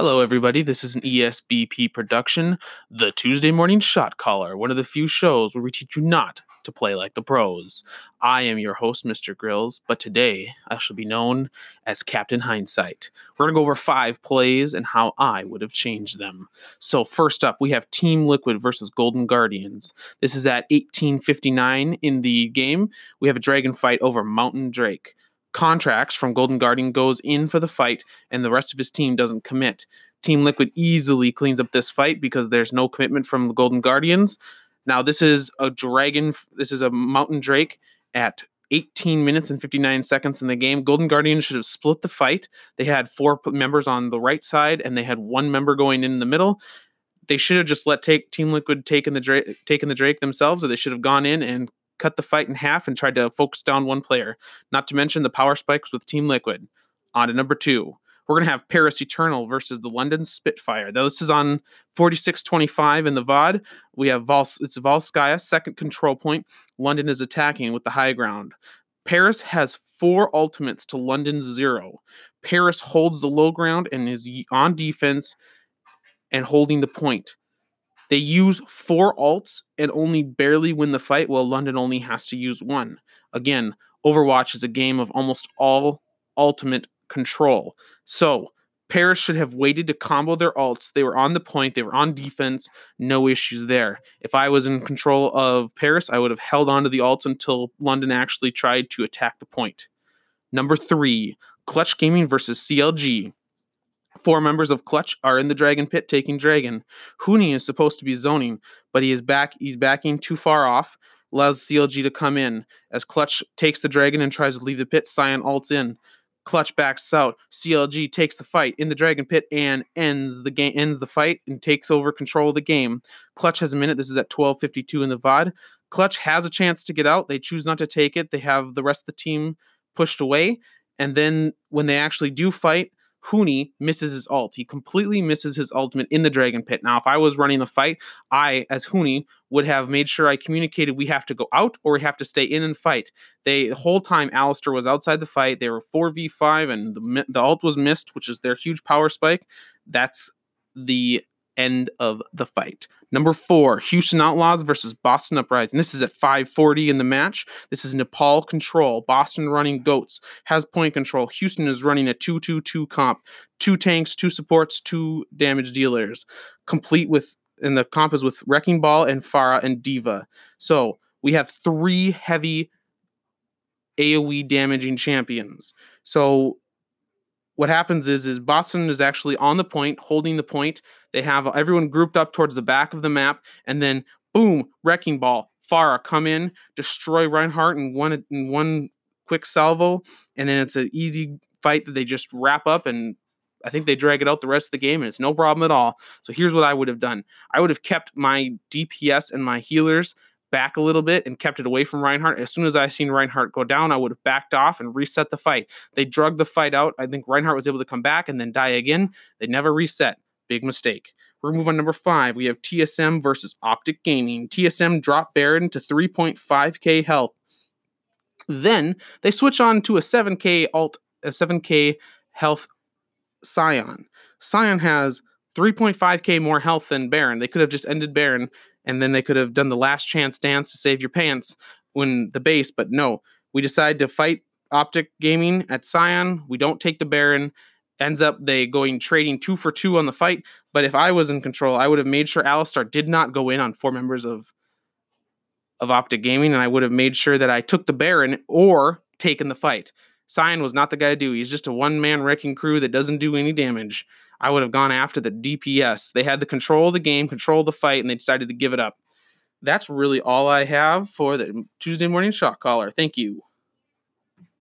Hello, everybody. This is an ESBP production, the Tuesday Morning Shot Caller, one of the few shows where we teach you not to play like the pros. I am your host, Mr. Grills, but today I shall be known as Captain Hindsight. We're going to go over five plays and how I would have changed them. So, first up, we have Team Liquid versus Golden Guardians. This is at 1859 in the game. We have a dragon fight over Mountain Drake Contractz from Golden Guardian goes in for the fight, and the rest of his team doesn't commit. Team Liquid easily cleans up this fight because there's no commitment from the Golden Guardians. Now, this is a dragon, this is a Mountain Drake at 18 minutes and 59 seconds in the game. Golden Guardian should have split the fight. They had four members on the right side, and they had one member going in the middle. They should have just let take Team Liquid taken the Drake, taken the Drake themselves, or they should have gone in and cut the fight in half and tried to focus down one player. Not to mention the power spikes with Team Liquid. On to number two. We're going to have Paris Eternal versus the London Spitfire. Now, this is on 4625 in the VOD. We have Vol- it's Volskaya, second control point. London is attacking with the high ground. Paris has four ultimates to London's zero. Paris holds the low ground and is on defense and holding the point. They use four alts and only barely win the fight, while London only has to use one. Again, Overwatch is a game of almost all ultimate control. So, Paris should have waited to combo their alts. They were on the point, they were on defense, no issues there. If I was in control of Paris, I would have held on to the alts until London actually tried to attack the point. Number three, Clutch Gaming versus CLG. Four members of Clutch are in the Dragon Pit taking Dragon. Huni is supposed to be zoning, but he is back. He's backing too far off. Allows CLG to come in as Clutch takes the Dragon and tries to leave the pit. Sion ults in. Clutch backs out. CLG takes the fight in the Dragon Pit and ends the game. Ends the fight and takes over control of the game. Clutch has a minute. This is at 12:52 in the VOD. Clutch has a chance to get out. They choose not to take it. They have the rest of the team pushed away. And then when they actually do fight, Huni misses his ult. He completely misses his ultimate in the Dragon Pit. Now, if I was running the fight, I, as Huni, would have made sure I communicated we have to go out or we have to stay in and fight. They the whole time Alistar was outside the fight. They were 4v5 and the, the ult was missed, which is their huge power spike. That's the end of the fight. Number four, Houston Outlaws versus Boston Uprising. This is at 540 in the match. This is Nepal control. Boston running goats, has point control. Houston is running a 2-2-2 comp. Two tanks, two supports, two damage dealers. Complete with and the comp is with Wrecking Ball and Pharah and D.Va. So we have three heavy AoE damaging champions. So what happens is is Boston is actually on the point, holding the point. They have everyone grouped up towards the back of the map, and then boom, wrecking ball, Pharah come in, destroy Reinhardt in one in one quick salvo, and then it's an easy fight that they just wrap up and I think they drag it out the rest of the game and it's no problem at all. So here's what I would have done. I would have kept my DPS and my healers back a little bit and kept it away from Reinhardt. As soon as I seen Reinhardt go down, I would have backed off and reset the fight. They drug the fight out. I think Reinhardt was able to come back and then die again. They never reset. Big mistake. We're move on number five. We have TSM versus Optic Gaming. TSM dropped Baron to 3.5k health. Then they switch on to a 7k alt, a 7k health Sion. Sion has 3.5k more health than Baron. They could have just ended Baron and then they could have done the last chance dance to save your pants when the base, but no. We decide to fight Optic Gaming at Sion. We don't take the Baron. Ends up they going trading two for two on the fight. But if I was in control, I would have made sure Alistar did not go in on four members of of Optic Gaming, and I would have made sure that I took the Baron or taken the fight. Sion was not the guy to do. He's just a one man wrecking crew that doesn't do any damage. I would have gone after the DPS. They had the control of the game, control of the fight, and they decided to give it up. That's really all I have for the Tuesday morning shot caller. Thank you.